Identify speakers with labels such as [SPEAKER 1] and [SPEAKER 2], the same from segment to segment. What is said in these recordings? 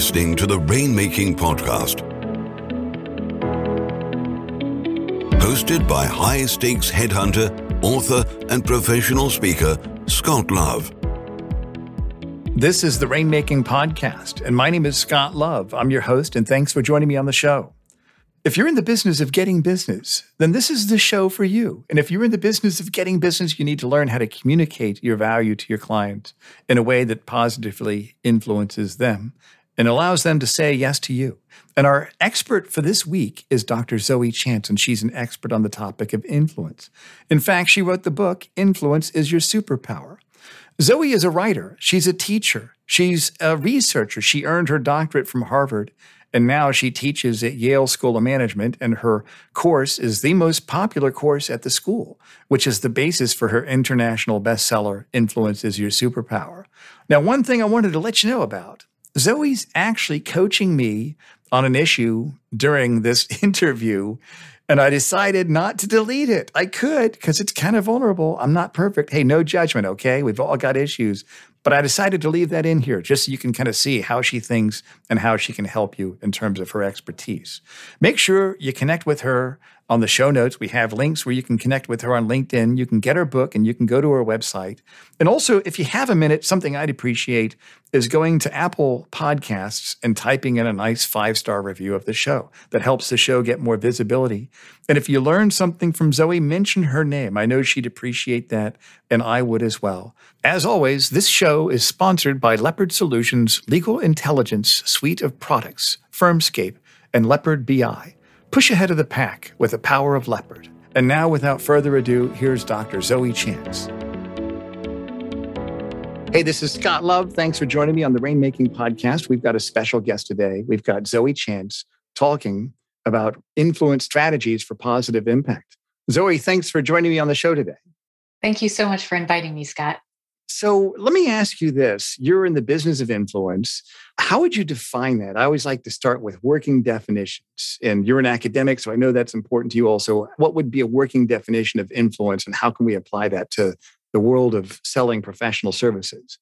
[SPEAKER 1] listening to the Rainmaking Podcast. Hosted by high stakes headhunter, author, and professional speaker, Scott Love.
[SPEAKER 2] This is the Rainmaking Podcast, and my name is Scott Love. I'm your host, and thanks for joining me on the show. If you're in the business of getting business, then this is the show for you. And if you're in the business of getting business, you need to learn how to communicate your value to your clients in a way that positively influences them and allows them to say yes to you. And our expert for this week is Dr. Zoe Chance, and she's an expert on the topic of influence. In fact, she wrote the book, Influence is Your Superpower. Zoe is a writer, she's a teacher, she's a researcher. She earned her doctorate from Harvard and now she teaches at Yale School of Management, and her course is the most popular course at the school, which is the basis for her international bestseller, Influence is Your Superpower. Now, one thing I wanted to let you know about Zoe's actually coaching me on an issue during this interview. And I decided not to delete it. I could because it's kind of vulnerable. I'm not perfect. Hey, no judgment, okay? We've all got issues. But I decided to leave that in here just so you can kind of see how she thinks and how she can help you in terms of her expertise. Make sure you connect with her on the show notes, we have links where you can connect with her on LinkedIn. You can get her book and you can go to her website. And also, if you have a minute, something I'd appreciate is going to Apple Podcasts and typing in a nice five star review of the show. That helps the show get more visibility. And if you learn something from Zoe, mention her name. I know she'd appreciate that, and I would as well. As always, this show is sponsored by Leopard Solutions Legal Intelligence Suite of Products, Firmscape, and Leopard BI. Push ahead of the pack with the power of Leopard. And now, without further ado, here's Dr. Zoe Chance. Hey, this is Scott Love. Thanks for joining me on the Rainmaking Podcast. We've got a special guest today. We've got Zoe Chance talking about influence strategies for positive impact. Zoe, thanks for joining me on the show today.
[SPEAKER 3] Thank you so much for inviting me, Scott.
[SPEAKER 2] So let me ask you this. You're in the business of influence. How would you define that? I always like to start with working definitions. And you're an academic, so I know that's important to you also. What would be a working definition of influence, and how can we apply that to the world of selling professional services?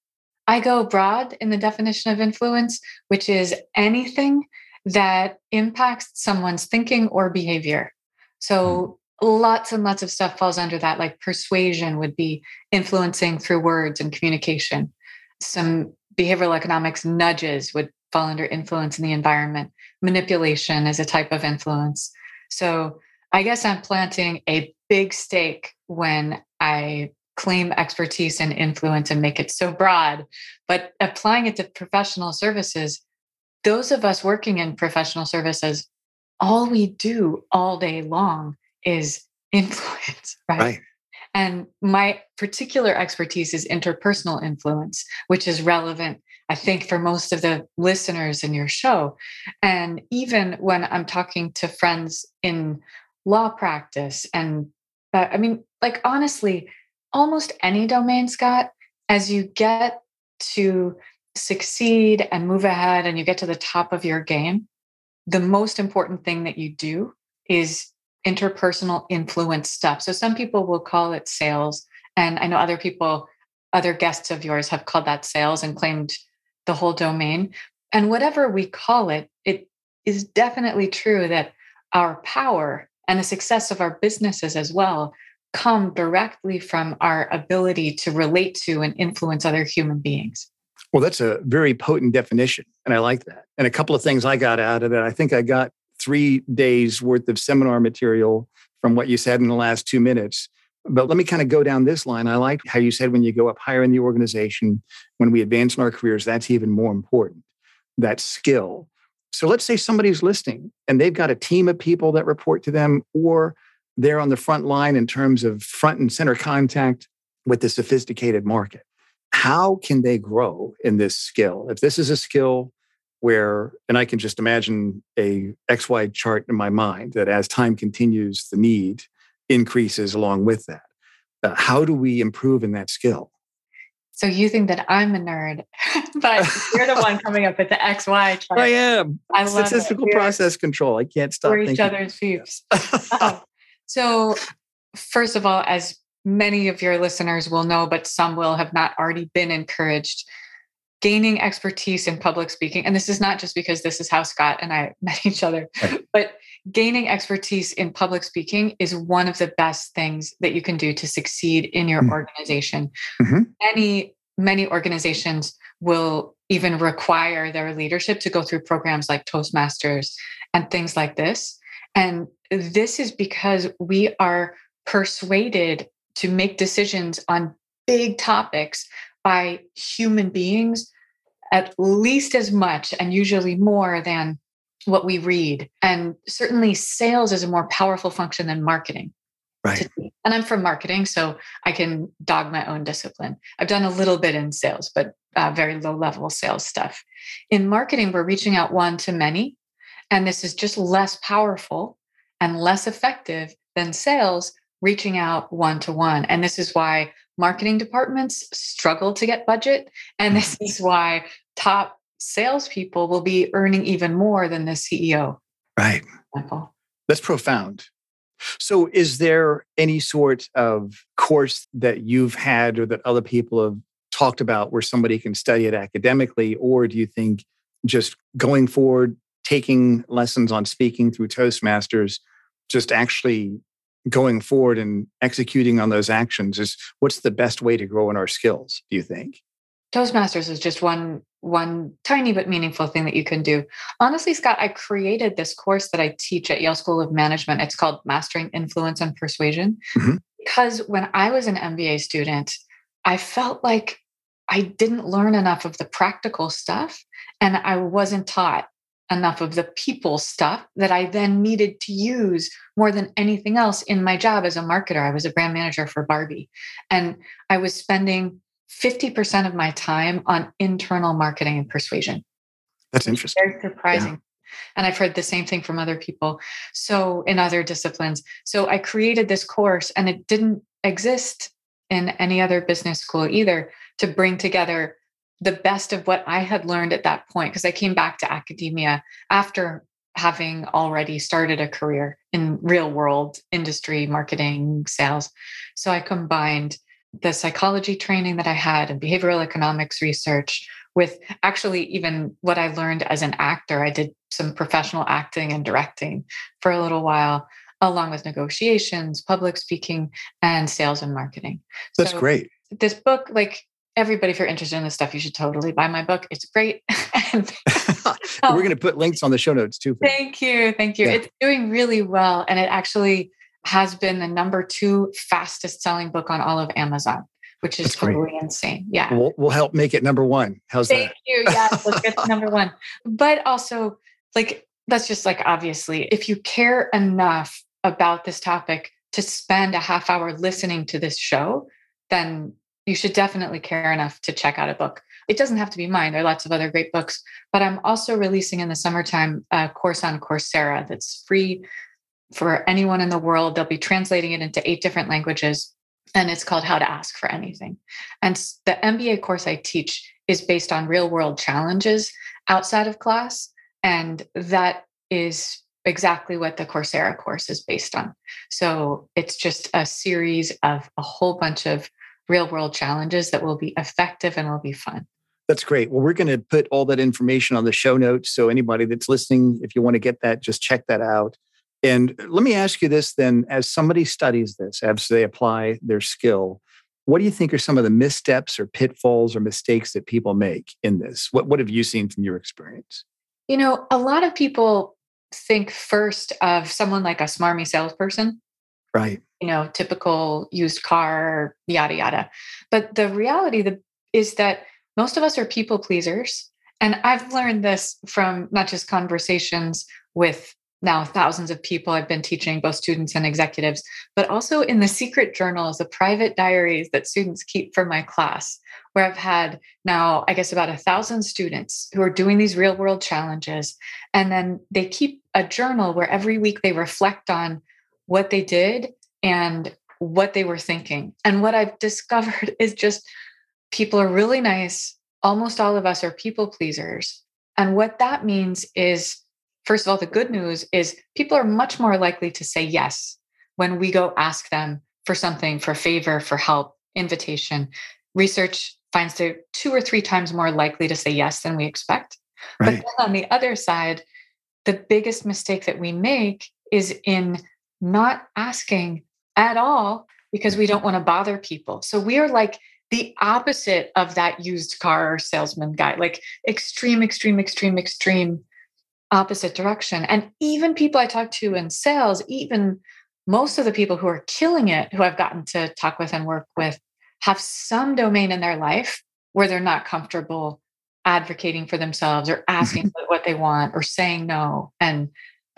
[SPEAKER 3] I go broad in the definition of influence, which is anything that impacts someone's thinking or behavior. Hmm. So, lots and lots of stuff falls under that like persuasion would be influencing through words and communication. Some behavioral economics nudges would fall under influence in the environment. Manipulation is a type of influence. So i guess i'm planting a big stake when i claim expertise and influence and make it so broad but applying it to professional services those of us working in professional services all we do all day long is influence, right? right? And my particular expertise is interpersonal influence, which is relevant, I think, for most of the listeners in your show. And even when I'm talking to friends in law practice, and uh, I mean, like, honestly, almost any domain, Scott, as you get to succeed and move ahead and you get to the top of your game, the most important thing that you do is interpersonal influence stuff. So some people will call it sales. And I know other people, other guests of yours have called that sales and claimed the whole domain. And whatever we call it, it is definitely true that our power and the success of our businesses as well come directly from our ability to relate to and influence other human beings.
[SPEAKER 2] Well, that's a very potent definition. And I like that. And a couple of things I got out of it. I think I got three days worth of seminar material from what you said in the last two minutes. But let me kind of go down this line. I like how you said when you go up higher in the organization, when we advance in our careers, that's even more important. That skill. So let's say somebody's listening and they've got a team of people that report to them, or they're on the front line in terms of front and center contact with the sophisticated market. How can they grow in this skill? If this is a skill where and i can just imagine a xy chart in my mind that as time continues the need increases along with that. Uh, how do we improve in that skill?
[SPEAKER 3] So you think that i'm a nerd but you're the one coming up with the xy chart.
[SPEAKER 2] I am. I love statistical process control. I can't stop
[SPEAKER 3] we're each other's views oh. so first of all as many of your listeners will know but some will have not already been encouraged gaining expertise in public speaking. And this is not just because this is how Scott and I met each other, right. but gaining expertise in public speaking is one of the best things that you can do to succeed in your mm-hmm. organization. Mm-hmm. Many, many organizations will even require their leadership to go through programs like Toastmasters and things like this. And this is because we are persuaded to make decisions on big topics by human beings at least as much and usually more than what we read. And certainly sales is a more powerful function than marketing.
[SPEAKER 2] Right.
[SPEAKER 3] And I'm from marketing, so I can dog my own discipline. I've done a little bit in sales, but uh, very low level sales stuff. In marketing, we're reaching out one to many, and this is just less powerful and less effective than sales reaching out one to one. And this is why marketing departments struggle to get budget. And this mm-hmm. is why top salespeople will be earning even more than the CEO.
[SPEAKER 2] Right. That's profound. So, is there any sort of course that you've had or that other people have talked about where somebody can study it academically? Or do you think just going forward, taking lessons on speaking through Toastmasters, just actually going forward and executing on those actions is what's the best way to grow in our skills, do you think?
[SPEAKER 3] Toastmasters is just one one tiny but meaningful thing that you can do. Honestly, Scott, I created this course that I teach at Yale School of Management. It's called Mastering Influence and Persuasion. Mm-hmm. Because when I was an MBA student, I felt like I didn't learn enough of the practical stuff and I wasn't taught enough of the people stuff that I then needed to use more than anything else in my job as a marketer. I was a brand manager for Barbie and I was spending 50% of my time on internal marketing and persuasion.
[SPEAKER 2] That's interesting.
[SPEAKER 3] Very surprising. Yeah. And I've heard the same thing from other people. So, in other disciplines. So, I created this course and it didn't exist in any other business school either to bring together the best of what I had learned at that point. Because I came back to academia after having already started a career in real world industry, marketing, sales. So, I combined the psychology training that I had and behavioral economics research with actually even what I learned as an actor. I did some professional acting and directing for a little while, along with negotiations, public speaking, and sales and marketing.
[SPEAKER 2] That's so great.
[SPEAKER 3] This book, like everybody, if you're interested in this stuff, you should totally buy my book. It's great. and,
[SPEAKER 2] We're oh. going to put links on the show notes too.
[SPEAKER 3] Thank you. Thank you. Yeah. It's doing really well. And it actually has been the number two fastest selling book on all of Amazon, which is That's totally great. insane. Yeah.
[SPEAKER 2] We'll, we'll, help make it number one. How's
[SPEAKER 3] Thank
[SPEAKER 2] that?
[SPEAKER 3] Thank you. Yeah, let's get to number one. But also, like, that's just like obviously, if you care enough about this topic to spend a half hour listening to this show, then you should definitely care enough to check out a book. It doesn't have to be mine. There are lots of other great books, but I'm also releasing in the summertime a course on Coursera that's free for anyone in the world. They'll be translating it into eight different languages, and it's called How to Ask for Anything. And the MBA course I teach is based on real world challenges outside of class. And that is exactly what the Coursera course is based on. So it's just a series of a whole bunch of real world challenges that will be effective and will be fun.
[SPEAKER 2] That's great. Well, we're going to put all that information on the show notes. So anybody that's listening, if you want to get that, just check that out. And let me ask you this then as somebody studies this, as they apply their skill, what do you think are some of the missteps or pitfalls or mistakes that people make in this? What, what have you seen from your experience?
[SPEAKER 3] You know, a lot of people think first of someone like a smarmy salesperson.
[SPEAKER 2] Right.
[SPEAKER 3] You know, typical used car, yada, yada. But the reality is that most of us are people pleasers. And I've learned this from not just conversations with now thousands of people I've been teaching, both students and executives, but also in the secret journals, the private diaries that students keep for my class, where I've had now, I guess, about a thousand students who are doing these real world challenges. And then they keep a journal where every week they reflect on what they did and what they were thinking. And what I've discovered is just people are really nice. Almost all of us are people pleasers. And what that means is, First of all, the good news is people are much more likely to say yes when we go ask them for something, for favor, for help, invitation. Research finds they're two or three times more likely to say yes than we expect.
[SPEAKER 2] Right.
[SPEAKER 3] But then on the other side, the biggest mistake that we make is in not asking at all because we don't want to bother people. So we are like the opposite of that used car salesman guy, like extreme, extreme, extreme, extreme opposite direction. And even people I talk to in sales, even most of the people who are killing it, who I've gotten to talk with and work with, have some domain in their life where they're not comfortable advocating for themselves or asking what they want or saying no. And,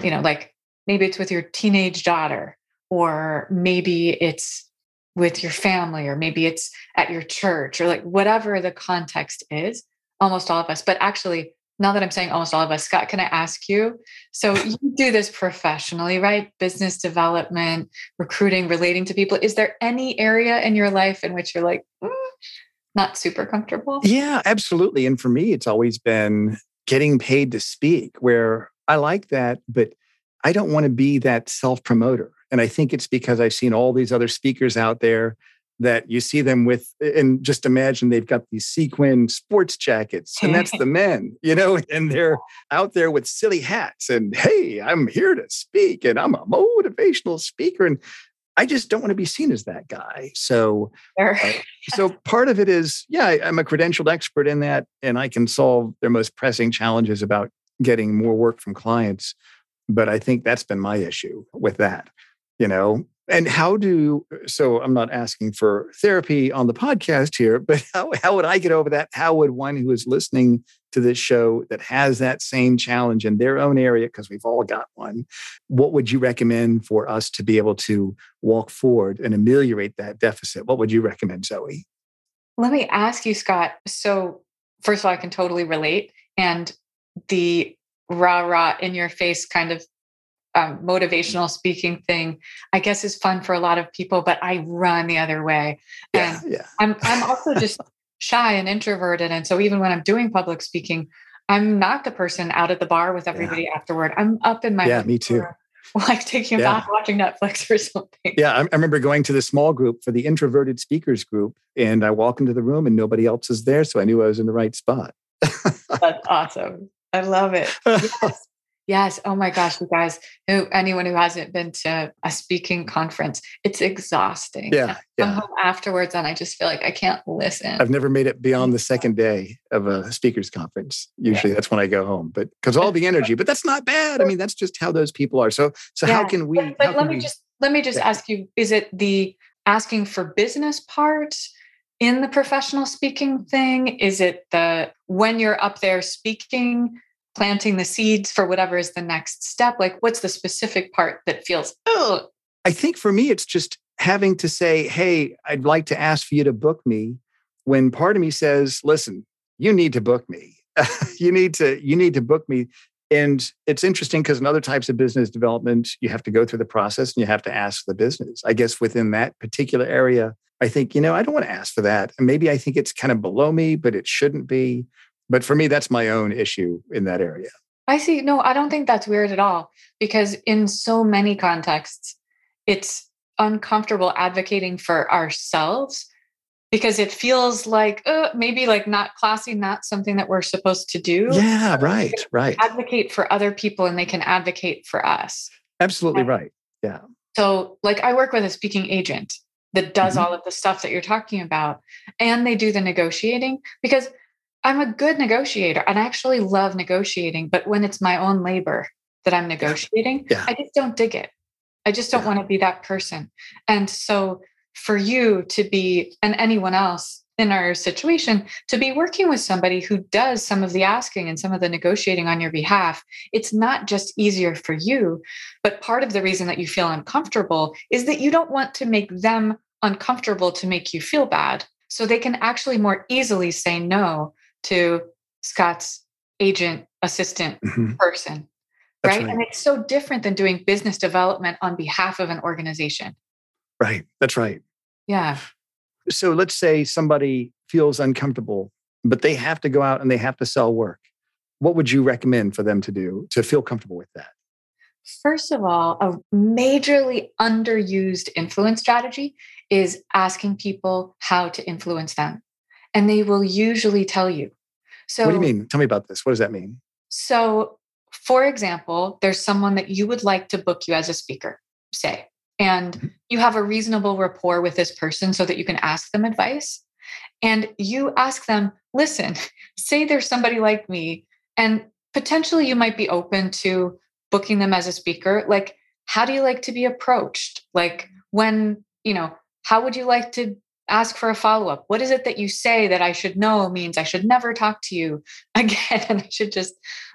[SPEAKER 3] you know, like maybe it's with your teenage daughter, or maybe it's with your family, or maybe it's at your church, or like whatever the context is, almost all of us. But actually, now that I'm saying almost all of us, Scott, can I ask you? So you do this professionally, right? Business development, recruiting, relating to people. Is there any area in your life in which you're like, mm, not super comfortable?
[SPEAKER 2] Yeah, absolutely. And for me, it's always been getting paid to speak, where I like that, but I don't want to be that self promoter. And I think it's because I've seen all these other speakers out there that you see them with, and just imagine they've got these sequin sports jackets, and that's the men, you know, and they're out there with silly hats. And hey, I'm here to speak, and I'm a motivational speaker. And I just don't want to be seen as that guy. So,
[SPEAKER 3] Or-
[SPEAKER 2] uh, so part of it is, yeah, I- I'm a credentialed expert in that, and I can solve their most pressing challenges about getting more work from clients. But I think that's been my issue with that, you know. And how do so? I'm not asking for therapy on the podcast here, but how how would I get over that? How would one who is listening to this show that has that same challenge in their own area, because we've all got one, what would you recommend for us to be able to walk forward and ameliorate that deficit? What would you recommend, Zoe?
[SPEAKER 3] Let me ask you, Scott. So, first of all, I can totally relate. And the rah rah in your face kind of um, motivational speaking thing, I guess, is fun for a lot of people, but I run the other way.
[SPEAKER 2] Yeah,
[SPEAKER 3] And
[SPEAKER 2] yeah.
[SPEAKER 3] I'm, I'm also just shy and introverted. And so, even when I'm doing public speaking, I'm not the person out at the bar with everybody afterward. I'm up in my
[SPEAKER 2] Yeah, me too.
[SPEAKER 3] Like taking a
[SPEAKER 2] Yeah.
[SPEAKER 3] bath, watching Netflix or something.
[SPEAKER 2] Yeah, I, I remember going to the small group for the introverted speakers group, and I walk into the room and nobody else is there, so I knew I was in the right spot.
[SPEAKER 3] That's awesome. I love it. Yes. Yes. Oh my gosh, you guys, who anyone who hasn't been to a speaking conference, it's exhausting.
[SPEAKER 2] Yeah,
[SPEAKER 3] And I come
[SPEAKER 2] yeah.
[SPEAKER 3] home afterwards and I just feel like I can't listen.
[SPEAKER 2] I've never made it beyond the second day of a speakers conference. Usually that's when I go home, but because all the energy. But that's not bad. I mean, that's just how those people are. So, so how can we?
[SPEAKER 3] But, but let me
[SPEAKER 2] we-
[SPEAKER 3] just let me just
[SPEAKER 2] Yeah.
[SPEAKER 3] ask you, is it the asking for business part in the professional speaking thing? Is it the when you're up there speaking, planting the seeds for whatever is the next step? Like what's the specific part that feels, oh,
[SPEAKER 2] I think for me, it's just having to say, "Hey, I'd like to ask for you to book me." When part of me says, "Listen, you need to book me. you need to you need to book me." And it's interesting because in other types of business development, you have to go through the process and you have to ask the business. I guess within that particular area, I think, you know, I don't want to ask for that. And maybe I think it's kind of below me, but it shouldn't be. But for me, that's my own issue in that area.
[SPEAKER 3] I see. No, I don't think that's weird at all because in so many contexts, it's uncomfortable advocating for ourselves because it feels like uh, maybe like not classy, not something that we're supposed to do.
[SPEAKER 2] Yeah, right, right.
[SPEAKER 3] Advocate for other people and they can advocate for us.
[SPEAKER 2] Absolutely
[SPEAKER 3] Yeah.
[SPEAKER 2] right. Yeah.
[SPEAKER 3] So, like, I work with a speaking agent that does
[SPEAKER 2] Mhm.
[SPEAKER 3] all of the stuff that you're talking about, and they do the negotiating because I'm a good negotiator and I actually love negotiating. But when it's my own labor that I'm negotiating,
[SPEAKER 2] Yeah.
[SPEAKER 3] I just don't dig it. I just don't
[SPEAKER 2] Yeah.
[SPEAKER 3] want to be that person. And so, for you to be, and anyone else in our situation, to be working with somebody who does some of the asking and some of the negotiating on your behalf, it's not just easier for you, but part of the reason that you feel uncomfortable is that you don't want to make them uncomfortable to make you feel bad. So they can actually more easily say no to Scott's agent, assistant
[SPEAKER 2] Mhm.
[SPEAKER 3] person. Right?
[SPEAKER 2] right.
[SPEAKER 3] And it's so different than doing business development on behalf of an organization.
[SPEAKER 2] Right. That's right.
[SPEAKER 3] Yeah.
[SPEAKER 2] So let's say somebody feels uncomfortable, but they have to go out and they have to sell work. What would you recommend for them to do to feel comfortable with that?
[SPEAKER 3] First of all, a majorly underused influence strategy is asking people how to influence them. and they will usually tell you. So,
[SPEAKER 2] what do you mean? Tell me about this. What does that mean?
[SPEAKER 3] So, for example, there's someone that you would like to book you as a speaker, say, and mm-hmm. You have a reasonable rapport with this person so that you can ask them advice. And you ask them, listen, say there's somebody like me, and potentially you might be open to booking them as a speaker. Like, how do you like to be approached? Like, when, you know, how would you like to ask for a follow up? What is it that you say that I should know means I should never talk to you again and I should just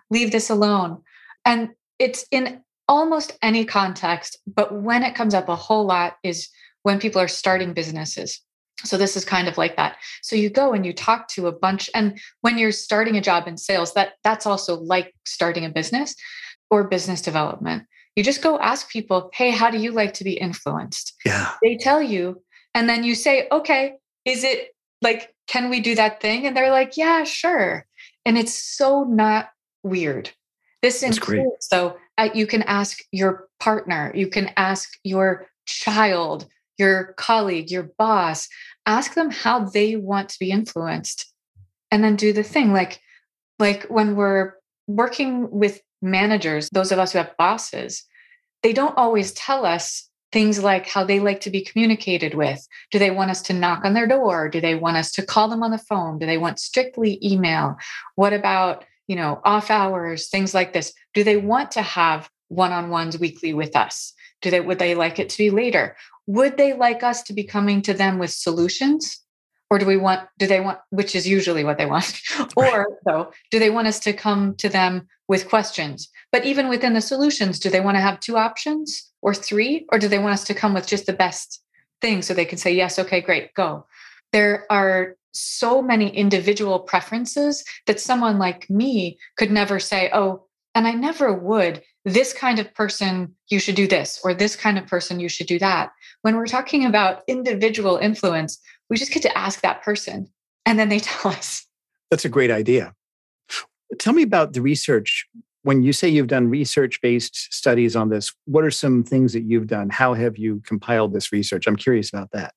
[SPEAKER 3] leave this alone? And it's in almost any context, but when it comes up a whole lot is when people are starting businesses. So this is kind of like that. So you go and you talk to a bunch and when you're starting a job in sales that that's also like starting a business or business development. You just go ask people, "Hey, how do you like to be influenced?"
[SPEAKER 2] Yeah.
[SPEAKER 3] They tell you and then you say, "Okay, is it like can we do that thing?" And they're like, "Yeah, sure." And it's so not weird. This includes
[SPEAKER 2] great.
[SPEAKER 3] so uh, you can ask your partner, you can ask your child, your colleague, your boss, ask them how they want to be influenced and then do the thing like like when we're working with managers, those of us who have bosses, they don't always tell us things like how they like to be communicated with. Do they want us to knock on their door? Do they want us to call them on the phone? Do they want strictly email? What about, you know, off hours, things like this? Do they want to have one-on-ones weekly with us? Do they would they like it to be later? Would they like us to be coming to them with solutions? Or do we want, do they want, which is usually what they want, or though, do they want us to come to them with questions? But even within the solutions, do they want to have two options or three? Or do they want us to come with just the best thing so they can say, yes, okay, great, go? There are so many individual preferences that someone like me could never say, oh, and I never would. This kind of person, you should do this, or this kind of person, you should do that. When we're talking about individual influence, we just get to ask that person and then they tell us.
[SPEAKER 2] That's a great idea. Tell me about the research. When you say you've done research based studies on this, what are some things that you've done? How have you compiled this research? I'm curious about that.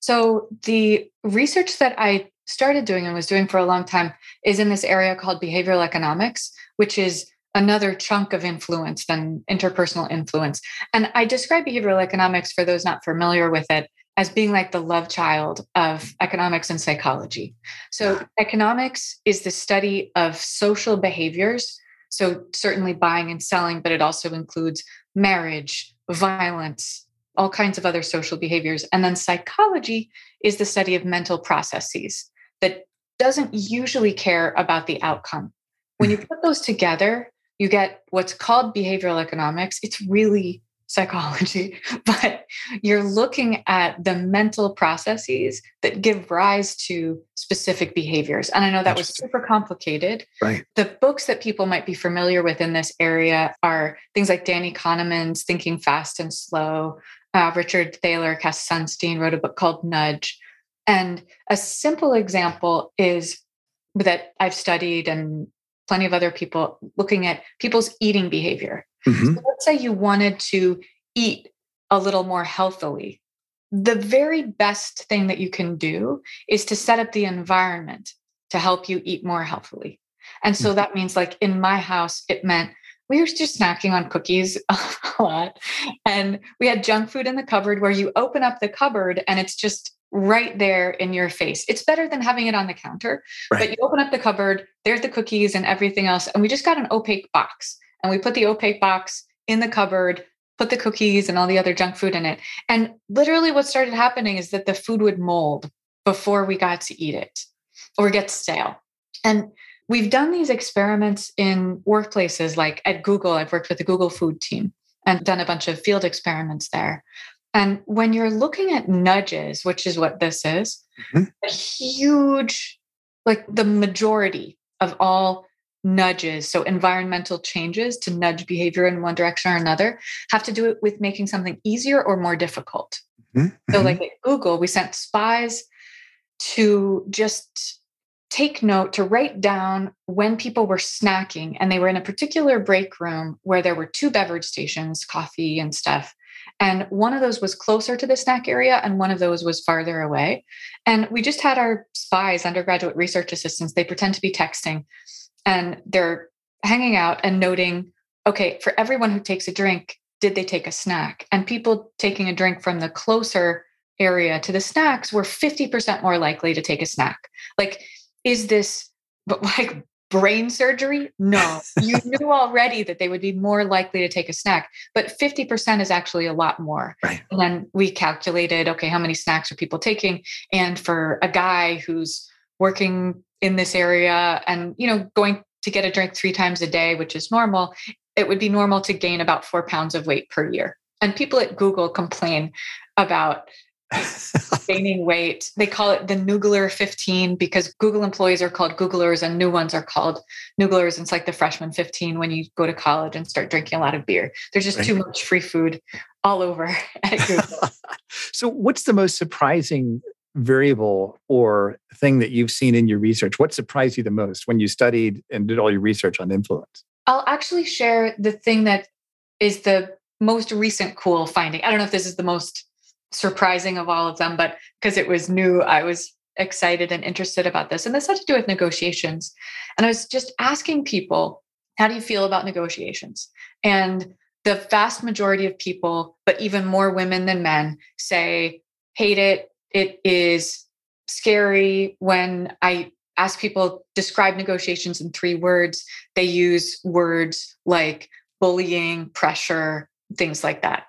[SPEAKER 3] So, the research that I started doing and was doing for a long time is in this area called behavioral economics, which is another chunk of influence than interpersonal influence. And I describe behavioral economics for those not familiar with it as being like the love child of economics and psychology. So, ah. economics is the study of social behaviors. So, certainly buying and selling, but it also includes marriage, violence, all kinds of other social behaviors. And then psychology is the study of mental processes that doesn't usually care about the outcome. When you put those together, you get what's called behavioral economics. It's really psychology, but you're looking at the mental processes that give rise to specific behaviors. And I know that was super complicated.
[SPEAKER 2] Right.
[SPEAKER 3] The books that people might be familiar with in this area are things like Danny Kahneman's Thinking Fast and Slow. Uh, Richard Thaler, Cass Sunstein wrote a book called Nudge. And a simple example is that I've studied and plenty of other people looking at people's eating behavior. Mm-hmm. So let's say you wanted to eat a little more healthily. The very best thing that you can do is to set up the environment to help you eat more healthily. And so mm-hmm. that means, like in my house, it meant we were just snacking on cookies a lot. And we had junk food in the cupboard where you open up the cupboard and it's just right there in your face. It's better than having it on the counter. Right. But you open up the cupboard, there's the cookies and everything else. And we just got an opaque box and we put the opaque box in the cupboard, put the cookies and all the other junk food in it. And literally, what started happening is that the food would mold before we got to eat it or get stale. And we've done these experiments in workplaces like at Google. I've worked with the Google food team and done a bunch of field experiments there. And when you're looking at nudges, which is what this is, mm-hmm. a huge, like the majority of all nudges, so environmental changes to nudge behavior in one direction or another, have to do it with making something easier or more difficult. Mm-hmm. So, mm-hmm. like at Google, we sent spies to just take note to write down when people were snacking and they were in a particular break room where there were two beverage stations, coffee and stuff And one of those was closer to the snack area, and one of those was farther away. And we just had our spies, undergraduate research assistants, they pretend to be texting and they're hanging out and noting okay, for everyone who takes a drink, did they take a snack? And people taking a drink from the closer area to the snacks were 50% more likely to take a snack. Like, is this like brain surgery? No, you knew already that they would be more likely to take a snack, but 50% is actually a lot more.
[SPEAKER 2] Right.
[SPEAKER 3] And then we calculated, okay, how many snacks are people taking? And for a guy who's working in this area and, you know, going to get a drink three times a day, which is normal, it would be normal to gain about four pounds of weight per year. And people at Google complain about gaining weight. They call it the Noogler 15 because Google employees are called Googlers and new ones are called Nooglers. It's like the freshman 15 when you go to college and start drinking a lot of beer. There's just right. too much free food all over at Google.
[SPEAKER 2] so, what's the most surprising variable or thing that you've seen in your research? What surprised you the most when you studied and did all your research on influence?
[SPEAKER 3] I'll actually share the thing that is the most recent cool finding. I don't know if this is the most surprising of all of them, but because it was new, I was excited and interested about this. And this had to do with negotiations. And I was just asking people, how do you feel about negotiations? And the vast majority of people, but even more women than men, say, hate it. It is scary when I ask people describe negotiations in three words. They use words like bullying, pressure, things like that.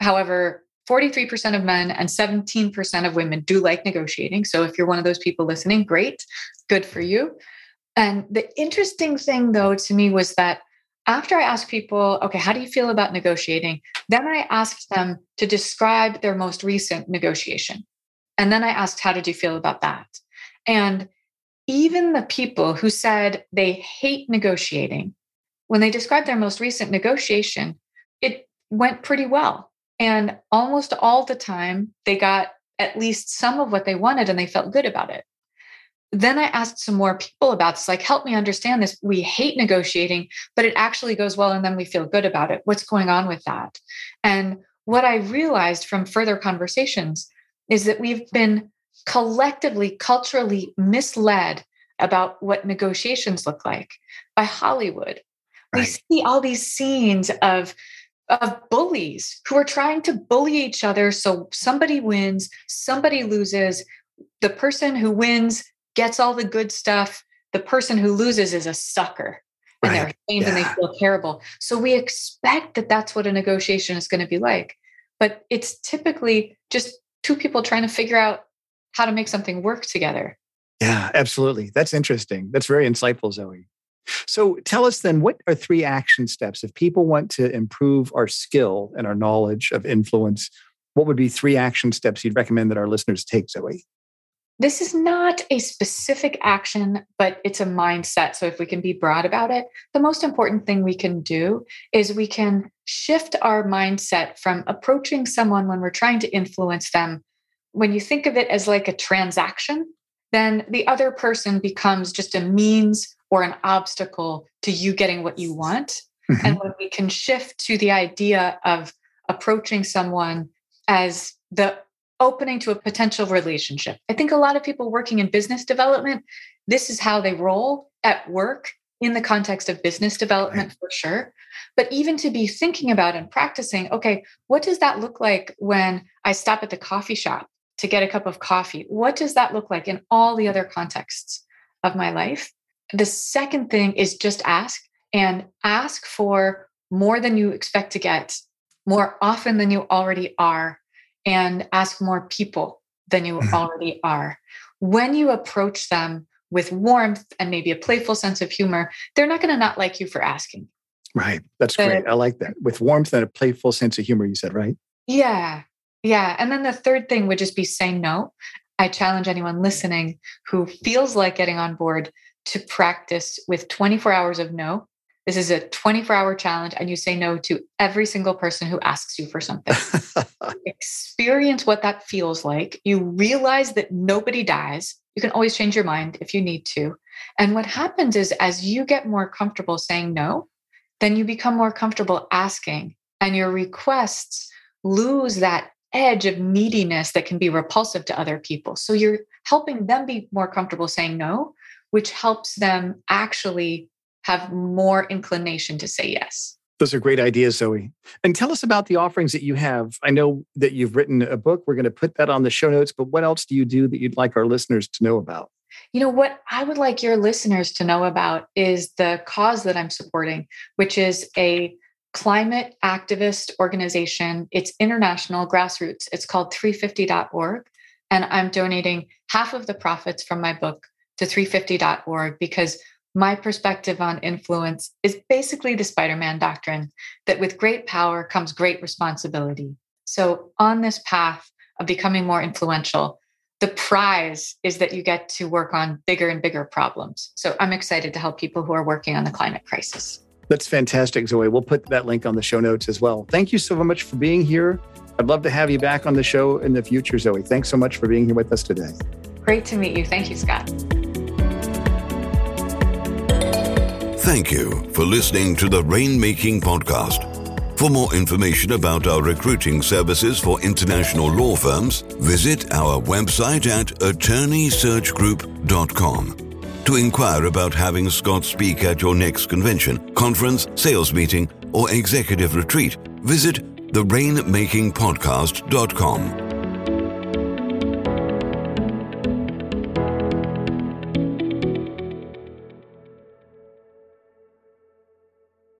[SPEAKER 3] However, 43% of men and 17% of women do like negotiating. So if you're one of those people listening, great, good for you. And the interesting thing, though, to me was that after I asked people, okay, how do you feel about negotiating? Then I asked them to describe their most recent negotiation. And then I asked, how did you feel about that? And even the people who said they hate negotiating, when they described their most recent negotiation, it went pretty well. And almost all the time, they got at least some of what they wanted and they felt good about it. Then I asked some more people about this, like, help me understand this. We hate negotiating, but it actually goes well and then we feel good about it. What's going on with that? And what I realized from further conversations is that we've been collectively, culturally misled about what negotiations look like by Hollywood. Right. We see all these scenes of of bullies who are trying to bully each other so somebody wins, somebody loses. The person who wins gets all the good stuff. The person who loses is a sucker and right. they're ashamed yeah. and they feel terrible. So we expect that that's what a negotiation is going to be like. But it's typically just two people trying to figure out how to make something work together.
[SPEAKER 2] Yeah, absolutely. That's interesting. That's very insightful, Zoe. So tell us then, what are three action steps if people want to improve our skill and our knowledge of influence? What would be three action steps you'd recommend that our listeners take, Zoe?
[SPEAKER 3] This is not a specific action, but it's a mindset. So if we can be broad about it, the most important thing we can do is we can shift our mindset from approaching someone when we're trying to influence them. When you think of it as like a transaction, then the other person becomes just a means or an obstacle to you getting what you want. Mm-hmm. And when we can shift to the idea of approaching someone as the opening to a potential relationship. I think a lot of people working in business development, this is how they roll at work in the context of business development right. for sure. But even to be thinking about and practicing, okay, what does that look like when I stop at the coffee shop to get a cup of coffee? What does that look like in all the other contexts of my life? The second thing is just ask and ask for more than you expect to get, more often than you already are, and ask more people than you mm-hmm. already are. When you approach them with warmth and maybe a playful sense of humor, they're not going to not like you for asking.
[SPEAKER 2] Right. That's the, great. I like that. With warmth and a playful sense of humor, you said, right?
[SPEAKER 3] Yeah. Yeah. And then the third thing would just be say no. I challenge anyone listening who feels like getting on board to practice with 24 hours of no. This is a 24 hour challenge, and you say no to every single person who asks you for something. Experience what that feels like. You realize that nobody dies. You can always change your mind if you need to. And what happens is, as you get more comfortable saying no, then you become more comfortable asking, and your requests lose that edge of neediness that can be repulsive to other people. So you're helping them be more comfortable saying no, which helps them actually have more inclination to say yes.
[SPEAKER 2] Those are great ideas, Zoe. And tell us about the offerings that you have. I know that you've written a book. We're going to put that on the show notes, but what else do you do that you'd like our listeners to know about?
[SPEAKER 3] You know, what I would like your listeners to know about is the cause that I'm supporting, which is a climate activist organization. It's international grassroots. It's called 350.org. And I'm donating half of the profits from my book to 350.org because my perspective on influence is basically the Spider Man doctrine that with great power comes great responsibility. So, on this path of becoming more influential, the prize is that you get to work on bigger and bigger problems. So, I'm excited to help people who are working on the climate crisis.
[SPEAKER 2] That's fantastic, Zoe. We'll put that link on the show notes as well. Thank you so much for being here. I'd love to have you back on the show in the future, Zoe. Thanks so much for being here with us today.
[SPEAKER 3] Great to meet you. Thank you, Scott.
[SPEAKER 1] Thank you for listening to the Rainmaking Podcast. For more information about our recruiting services for international law firms, visit our website at attorneysearchgroup.com. To inquire about having Scott speak at your next convention, conference, sales meeting, or executive retreat, visit therainmakingpodcast.com.